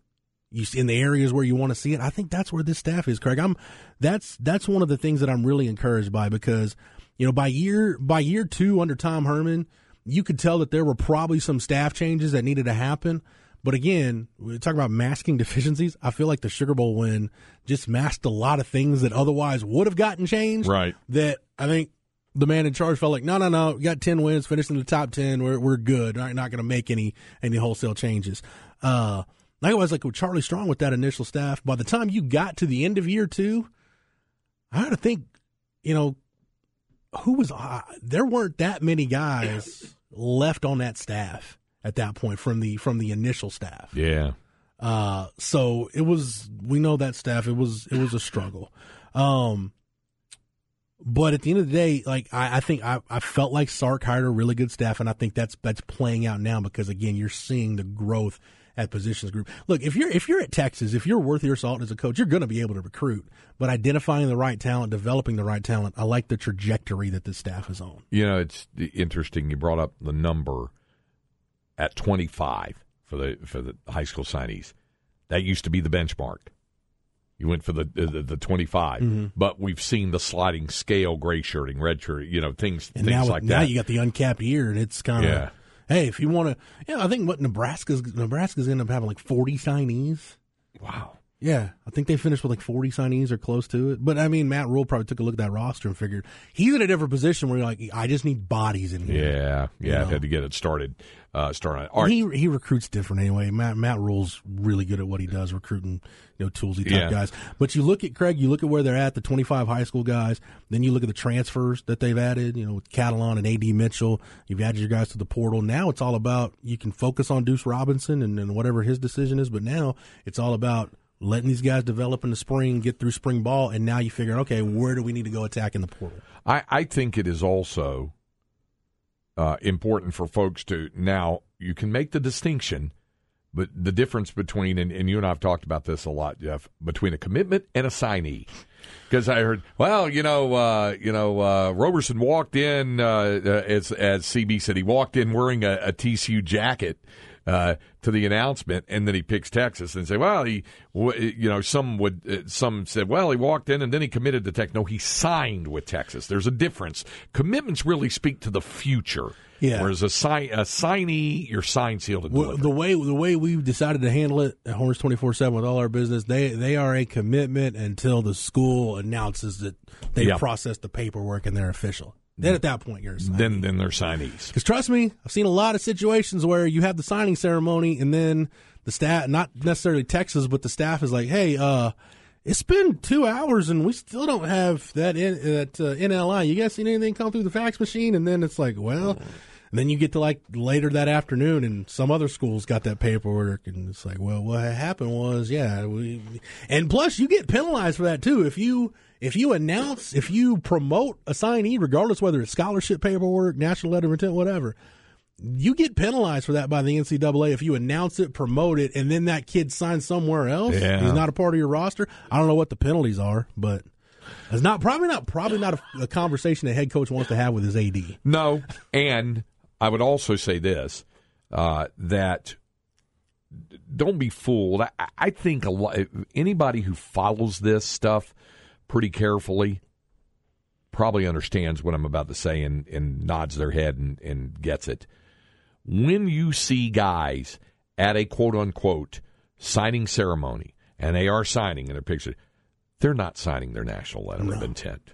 you see in the areas where you want to see it. I think that's where this staff is, Craig. I'm that's that's one of the things that I'm really encouraged by because you know by year by year two under Tom Herman, you could tell that there were probably some staff changes that needed to happen. But again, we talk about masking deficiencies. I feel like the Sugar Bowl win just masked a lot of things that otherwise would have gotten changed. Right. That I think the man in charge felt like, no, no, no, we got ten wins, finished in the top ten, we're we're good. Not, not going to make any any wholesale changes. Uh, likewise, like with Charlie Strong with that initial staff, by the time you got to the end of year two, I had to think, you know, who was uh, there weren't that many guys left on that staff at that point from the from the initial staff. Yeah. Uh, so it was. We know that staff. It was. It was a struggle. Um, but at the end of the day, like I, I think I, I felt like Sark hired a really good staff, and I think that's that's playing out now because again, you're seeing the growth at positions group. Look, if you're if you're at Texas, if you're worth your salt as a coach, you're going to be able to recruit. But identifying the right talent, developing the right talent, I like the trajectory that this staff is on. You know, it's interesting. You brought up the number at 25 for the for the high school signees. That used to be the benchmark. You went for the the, the 25, Mm-hmm. but we've seen the sliding scale, gray shirting, red shirt, you know, things And things now, like now that. you got the uncapped year, and it's kind of Yeah. hey, if you want to, yeah, I think what Nebraska's Nebraska's going to end up having like 40 signees. wow. Yeah, I think they finished with like 40 signees or close to it. But I mean, Matt Rhule probably took a look at that roster and figured he's in a different position where you're like, I just need bodies in here. Yeah, yeah, know. had to get it started. Uh, started. Right. He he recruits different anyway. Matt Matt Rhule's really good at what he does, recruiting you know toolsy type Yeah. guys. But you look at Craig, you look at where they're at, the twenty five high school guys. Then you look at the transfers that they've added. You know, with Catalon and Ad Mitchell, you've added your guys to the portal. Now it's all about you can focus on Deuce Robinson and, and whatever his decision is. But now it's all about letting these guys develop in the spring, get through spring ball, and now you figure, okay, where do we need to go attack in the portal? I, I think it is also uh, important for folks to now you can make the distinction, but the difference between and, and you and I have talked about this a lot, Jeff, between a commitment and a signee. Because I heard, well, you know, uh, you know, uh, Roberson walked in uh, uh, as as CB said he walked in wearing a, a TCU jacket uh, to the announcement, and then he picks Texas and say, well, he, you know, some would, uh, some said, well, he walked in and then he committed to Texas. No, he signed with Texas. There's a difference. Commitments really speak to the future. Yeah. Whereas a sign, a signee, you're signed, sealed, and delivered. the way the way we've decided to handle it at Horns twenty four seven with all our business, they they are a commitment until the school announces that they Yeah. processed the paperwork and they're official. Then at that point, you're then, then they're signees. Because trust me, I've seen a lot of situations where you have the signing ceremony and then the staff, not necessarily Texas, but the staff is like, "Hey, uh, it's been two hours and we still don't have that in, that uh, NLI. You guys seen anything come through the fax machine?" And then it's like, well, and then you get to like later that afternoon and some other schools got that paperwork and it's like, well, what happened was, yeah, we, and plus you get penalized for that too if you. If you announce, if you promote a signee, regardless whether it's scholarship paperwork, national letter of intent, whatever, you get penalized for that by the NCAA if you announce it, promote it, and then that kid signs somewhere else. Yeah. He's not a part of your roster. I don't know what the penalties are, but it's not probably not probably not a, a conversation that head coach wants to have with his AD. No, and I would also say this uh, that don't be fooled. I, I think a lot, anybody who follows this stuff pretty carefully probably understands what I'm about to say and, and nods their head and, and gets it. When you see guys at a quote unquote signing ceremony and they are signing in their picture, they're not signing their national letter of intent.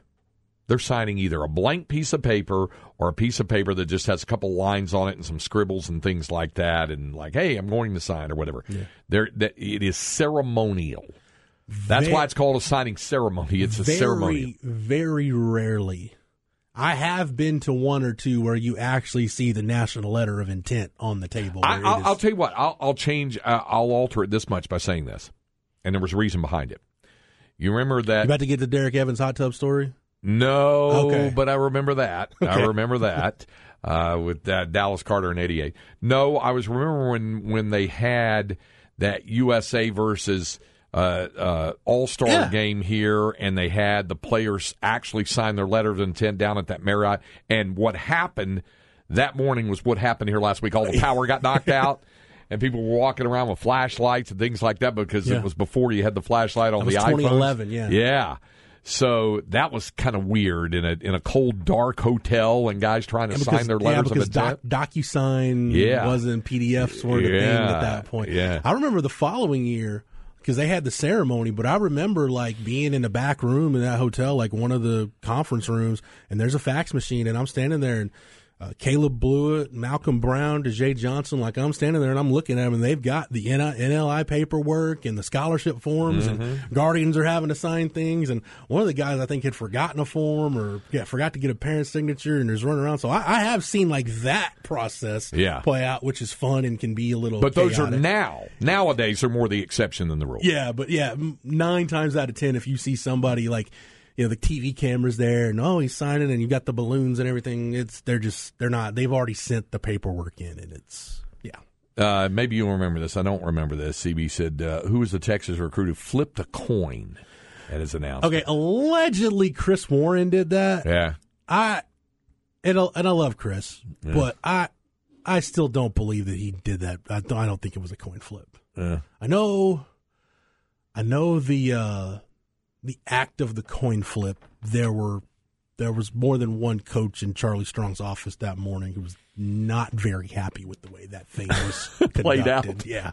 They're signing either a blank piece of paper or a piece of paper that just has a couple lines on it and some scribbles and things like that, and like, "Hey, I'm going to sign" or whatever. There, that it is ceremonial. That's Ve- why it's called a signing ceremony. It's a very, ceremony. very rarely. I have been to one or two where you actually see the national letter of intent on the table. I, I'll, is- I'll tell you what. I'll, I'll change. Uh, I'll alter it this much by saying this, and there was a reason behind it. You remember that? you about to get the Derek Evans hot tub story? No, Okay. but I remember that. I remember that uh, with that Dallas Carter in '88. No, I was remember when when they had that USA versus uh, uh, All Star Yeah. game here, and they had the players actually sign their letter of intent down at that Marriott. And what happened that morning was what happened here last week. All the power got knocked out. And people were walking around with flashlights and things like that because Yeah. it was before you had the flashlight on That was the iPhone. 2011, yeah. Yeah. So that was kind of weird in a in a cold, dark hotel, and guys trying to Yeah, sign their letters yeah, because of intent. Doc, DocuSign Yeah. wasn't PDFs were the thing at that point. yeah. I remember the following year because they had the ceremony, but I remember like being in the back room in that hotel, like one of the conference rooms, and there's a fax machine, and I'm standing there and. Uh, Caleb Bluiett, Malcolm Brown, Dejae Johnson. Like I'm standing there and I'm looking at them, and they've got the NLI paperwork and the scholarship forms, Mm-hmm. and Guardians are having to sign things. And one of the guys I think had forgotten a form or yeah, forgot to get a parent's signature, and is running around. So I, I have seen like that process Yeah. play out, which is fun and can be a little. But those are now. Nowadays, are more the exception than the rule. Yeah, but yeah, nine times out of ten, if you see somebody like, you know, the TV cameras there, and oh, he's signing, and you got the balloons and everything, it's they're just they're not. They've already sent the paperwork in, and it's yeah. Uh, maybe you'll remember this. I don't remember this. CB said, uh, "Who was the Texas recruit who flipped a coin at his announcement?" Okay, allegedly Chris Warren did that. Yeah. I and I, and I love Chris, but I I still don't believe that he did that. I don't, I don't think it was a coin flip. Yeah. I know, I know the uh, the act of the coin flip. There were there was more than one coach in Charlie Strong's office that morning who was not very happy with the way that thing was Played out. Yeah,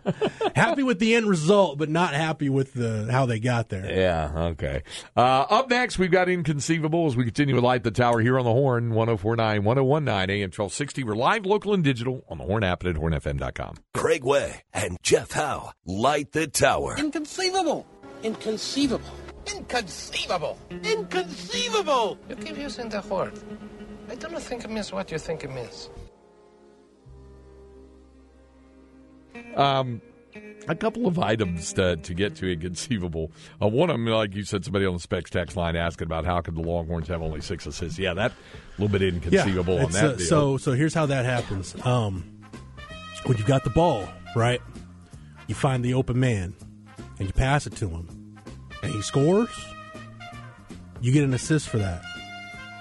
happy with the end result, but not happy with the how they got there. Yeah, okay. Uh, up next, we've got Inconceivable as we continue to light the tower here on the Horn, 1049, 1019, AM 1260. We're live, local, and digital on the Horn app and at hornfm.com. Craig Way and Jeff Howe light the tower. Inconceivable. Inconceivable. Inconceivable. Inconceivable. You keep using the word. I don't think it means what you think it means. Um, a couple of items to, to get to inconceivable. Uh, one of them, like you said, somebody on the specs text line asking about how could the Longhorns have only six assists. Yeah, that a little bit inconceivable on that uh, deal. So so here's how that happens. Um, when you've got the ball, right? You find the open man and you pass it to him, and he scores. You get an assist for that.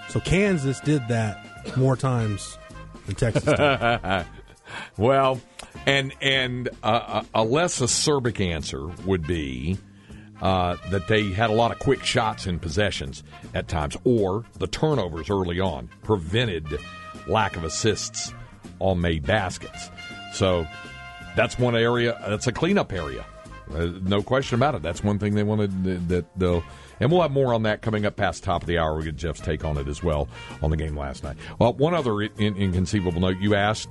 So Kansas did that more times than Texas. did. Well, and and uh, a less acerbic answer would be uh, that they had a lot of quick shots in possessions at times, or the turnovers early on prevented lack of assists on made baskets. So that's one area. That's a cleanup area. Uh, no question about it. That's one thing they wanted that they'll. And we'll have more on that coming up past top of the hour. We'll get Jeff's take on it as well on the game last night. Well, one other in- inconceivable note. You asked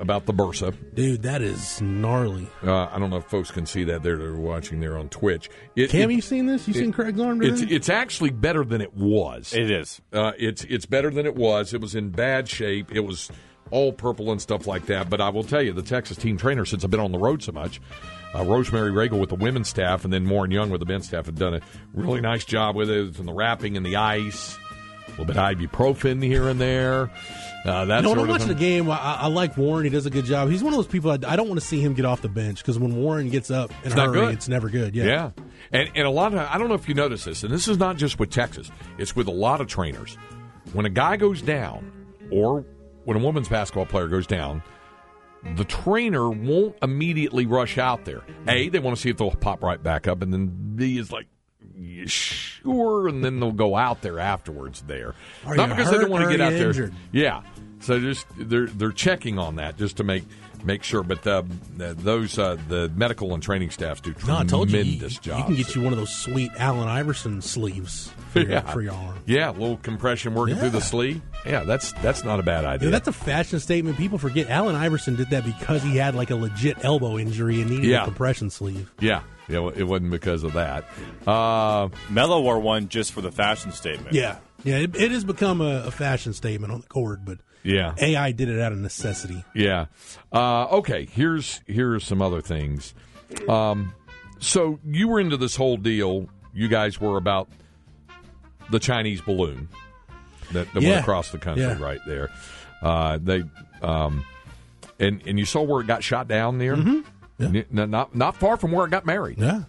about the Bursa. Dude, that is gnarly. Uh, I don't know if folks can see that there. They're watching there on Twitch. It, Cam, it- you seen this? You seen Craig's arm it's today? it's actually better than it was. It is. Uh, it's it's better than it was. It was in bad shape. It was all purple and stuff like that. But I will tell you, the Texas team trainer, since I've been on the road so much, uh, Rosemary Regal with the women's staff, and then Warren Young with the men's staff, have done a really nice job with it. And the wrapping and the ice, a little bit of ibuprofen here and there. Uh, that No, when watching thing. the game, I, I like Warren. He does a good job. He's one of those people I, I don't want to see him get off the bench because when Warren gets up in It's a hurry, good. it's never good. Yeah. Yeah. And, and a lot of, I don't know if you notice this, and this is not just with Texas, it's with a lot of trainers. When a guy goes down, or when a women's basketball player goes down, the trainer won't immediately rush out there. A, they want to see if they'll pop right back up, and then B is like, sure, and then they'll go out there afterwards. There, Are not because they don't want to get out you there. Yeah, so just they're they're checking on that just to make make sure. But uh, those uh, the medical and training staffs do No, I tremendous told you, you, jobs. you can get you one of those sweet Allen Iverson sleeves for, your, Yeah. for your arm. Yeah, a little compression working through the sleeve. Yeah, that's that's not a bad idea. Dude, that's a fashion statement. People forget Allen Iverson did that because he had like a legit elbow injury and needed Yeah. a compression sleeve. yeah, yeah, it wasn't because of that. Uh, Melo wore one just for the fashion statement. Yeah, yeah, it, it has become a, a fashion statement on the court, but yeah, AI did it out of necessity. yeah. Uh, okay, here's here's some other things. Um, so you were into this whole deal. You guys were about the Chinese balloon that, that Yeah. went across the country Yeah. right there. Uh, they um, and and you saw where it got shot down there. N- not not far from where it got married. Yeah,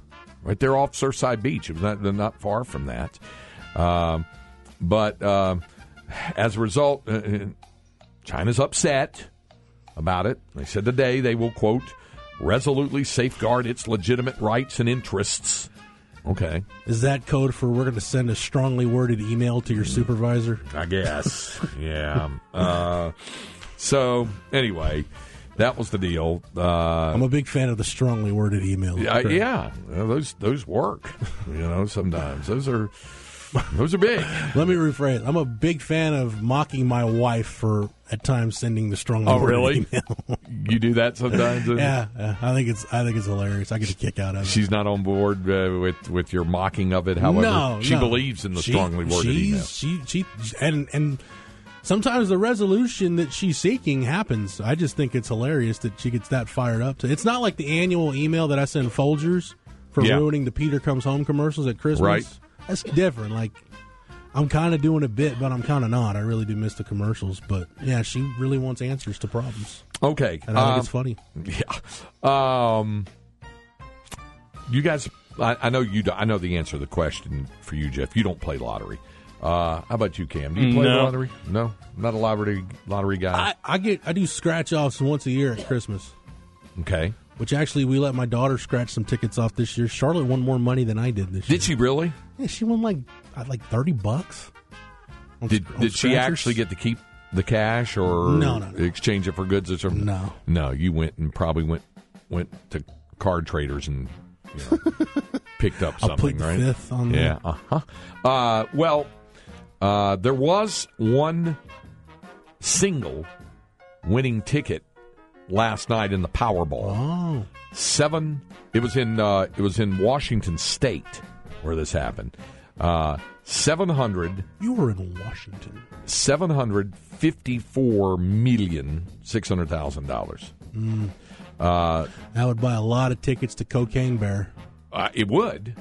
right there off Surfside Beach. It was not, not far from that. Um, but um, as a result, uh, uh, China's upset about it. They said today they will, quote, resolutely safeguard its legitimate rights and interests. Okay, is that code for we're going to send a strongly worded email to your supervisor? I guess. yeah. Uh, so, anyway, that was the deal. Uh, I'm a big fan of the strongly worded email. Yeah, yeah, those those work. You know, sometimes those are Those are big. Let me rephrase. I'm a big fan of mocking my wife for at times sending the strong. Oh, really? You do that sometimes. yeah, yeah, I think it's I think it's hilarious. I get a kick out of it. She's not on board uh, with with your mocking of it. However, no, she no. believes in the She- strongly worded email. She she and and sometimes the resolution that she's seeking happens. I just think it's hilarious that she gets that fired up. To it's not like the annual email that I send Folgers for Yeah. ruining the Peter Comes Home commercials at Christmas. Right. That's different. Like I'm kind of doing a bit, but I'm kind of not. I really do miss the commercials. But yeah, she really wants answers to problems, Okay, and I think um, it's funny. Yeah. Um, you guys, I, I know you. do- I know the answer to the question for you, Jeff. You don't play lottery. Uh, how about you, Cam? Do you play No. lottery? No, not a lottery lottery guy. I, I get I do scratch offs once a year at Christmas. okay. Which actually, we let my daughter scratch some tickets off this year. Charlotte won more money than I did this year. Did she really? Yeah, she won like uh, like thirty bucks. on Did on Did she actually get to keep the cash or No, no, no. exchange it for goods or something? No. no. You went and probably went went to card traders and you know, picked up something, right? fifth on Yeah. Uh-huh. Uh Well, uh, there was one single winning ticket last night in the Powerball. Oh, Seven. It was in. Uh, it was in Washington State where this happened. Uh, Seven hundred. you were in Washington. Seven hundred fifty-four million six hundred thousand dollars. I would buy a lot of tickets to Cocaine Bear. Uh, it would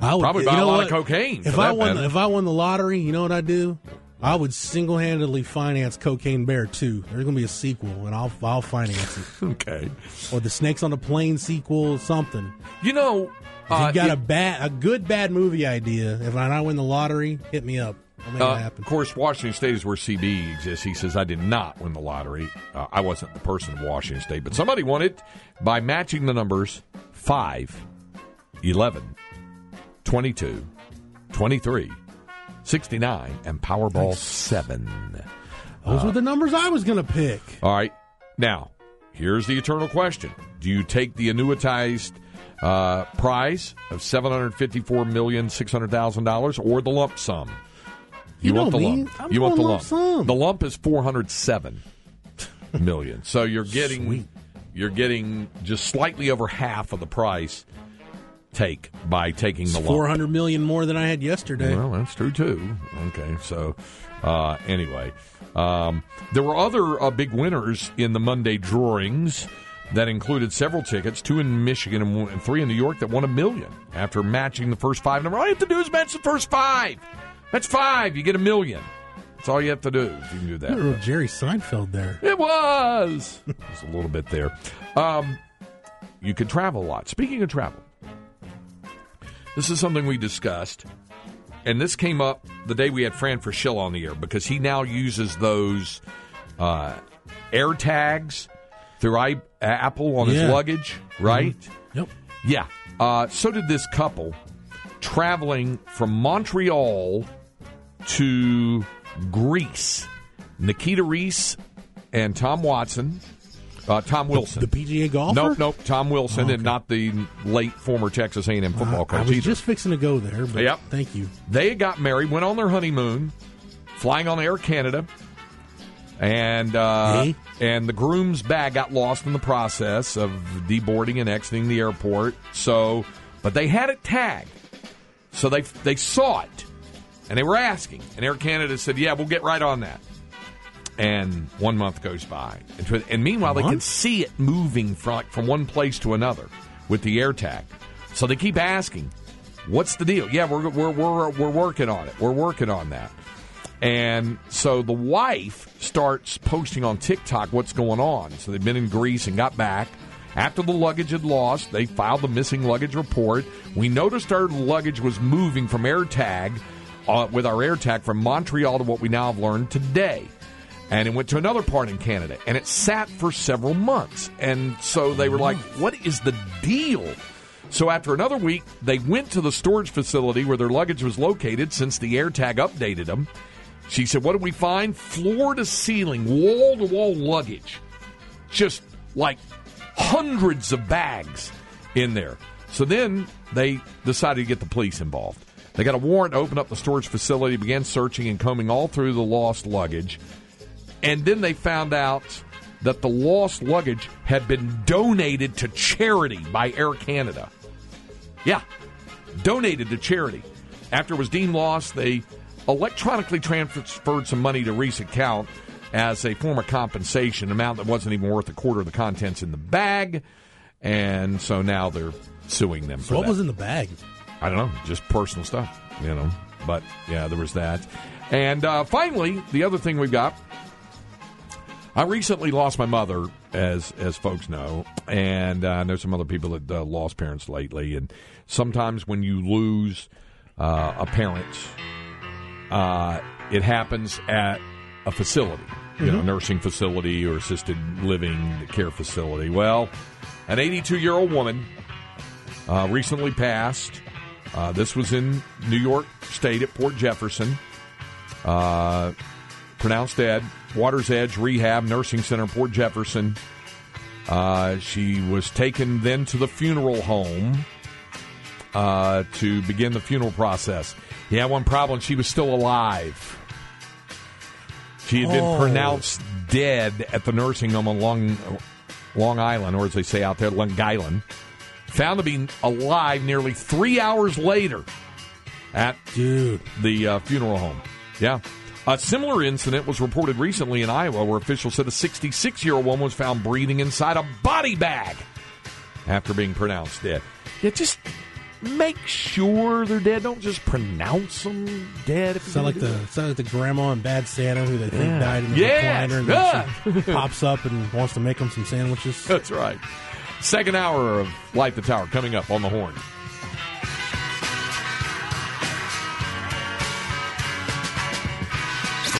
I would probably you buy a lot what? of cocaine. If I won, matter. if I won the lottery, you know what I'd do? I would single handedly finance Cocaine Bear too. There's gonna be a sequel, and I'll I'll finance it, okay, or the Snakes on a Plane sequel, something. you know, If uh, you got it- a bad, a good bad movie idea. If I win the lottery, hit me up. I'll make Uh, of course, Washington State is where CB exists. He says, I did not win the lottery. Uh, I wasn't the person of Washington State, but somebody won it by matching the numbers 5, 11, 22, 23, 69, and Powerball 7. Those were the numbers I was gonna pick. All right. Now, here's the eternal question Do you take the annuitized uh, prize of $754,600,000 or the lump sum? You want know the lump. I'm you want the lump. lump sum. The lump is 407 million. So you're getting Sweet. you're getting just slightly over half of the price take by taking the. Four hundred million more than I had yesterday. Well, that's true too. Okay, so uh, anyway, um, there were other uh, big winners in the Monday drawings that included several tickets, two in Michigan and, three in New York, that won a million after matching the first five. Number all you have to do is match the first five. That's five. You get a million. That's all you have to do. You can do that. Little Jerry Seinfeld there. It was. Just a little bit there. Um, you could travel a lot. Speaking of travel, this is something we discussed, and this came up the day we had Fran Fraschilla on the air because he now uses those uh, air tags through I- Apple on his luggage, right? Yep. Yeah. Uh, so did this couple traveling from Montreal to Greece. Nikita Reese and Tom Watson. Uh, Tom Wilson. The PGA golfer. Nope, nope. Tom Wilson, Oh, and not the late former Texas A&M football I, I coach was either. just fixing to go there. But Yep. Thank you. They got married, went on their honeymoon, flying on Air Canada, and uh, Hey. and the groom's bag got lost in the process of deboarding and exiting the airport. So, but they had it tagged, so they they saw it, and they were asking, and Air Canada said, "Yeah, we'll get right on that." And one month goes by, and, tw- and meanwhile they can see it moving from from one place to another with the air tag. So they keep asking, "What's the deal?" Yeah, we're we're we're we're working on it. We're working on that. And so the wife starts posting on TikTok what's going on. So they've been in Greece and got back. After the luggage had lost, they filed the missing luggage report. We noticed our luggage was moving from AirTag, uh, with our AirTag from Montreal to what we now have learned today. And it went to another part in Canada, and it sat for several months. And so they were like, mm-hmm. what is the deal? So after another week, they went to the storage facility where their luggage was located since the AirTag updated them. She said, What did we find? Floor to ceiling, wall to wall luggage. Just like hundreds of bags in there. So then they decided to get the police involved. They got a warrant to open up the storage facility, began searching and combing all through the lost luggage. And then they found out that the lost luggage had been donated to charity by Air Canada. Yeah, donated to charity. After it was deemed lost, they electronically transferred some money to Reese's account as a form of compensation, an amount that wasn't even worth a quarter of the contents in the bag. And so now they're suing them So for what that. was in the bag? I don't know, just personal stuff, you know. But yeah, there was that. And uh, finally, the other thing we've got. I recently lost my mother, as as folks know, and uh, I know some other people that uh, lost parents lately. And sometimes when you lose uh, a parent, uh, it happens at a facility, you know, nursing facility or assisted living care facility. Well, an 82 year old woman uh, recently passed. Uh, this was in New York State at Port Jefferson. Uh, pronounced dead. Waters Edge Rehab Nursing Center, Port Jefferson. Uh, she was taken then to the funeral home uh, to begin the funeral process. He had one problem. She was still alive. She had been Oh. pronounced dead at the nursing home on Long, Long Island, or as they say out there, Long Island. Found to be alive nearly three hours later at Dude. the uh, funeral home. Yeah. A similar incident was reported recently in Iowa where officials said a 66 year old woman was found breathing inside a body bag after being pronounced dead. Yeah, just make sure they're dead. Don't just pronounce them dead. If Sound like the sound like the grandma and bad Santa who they think Yeah. died in the Yeah. recliner and Yeah. then she pops up and wants to make them some sandwiches. That's right. Second hour of Light the Tower coming up on the horn.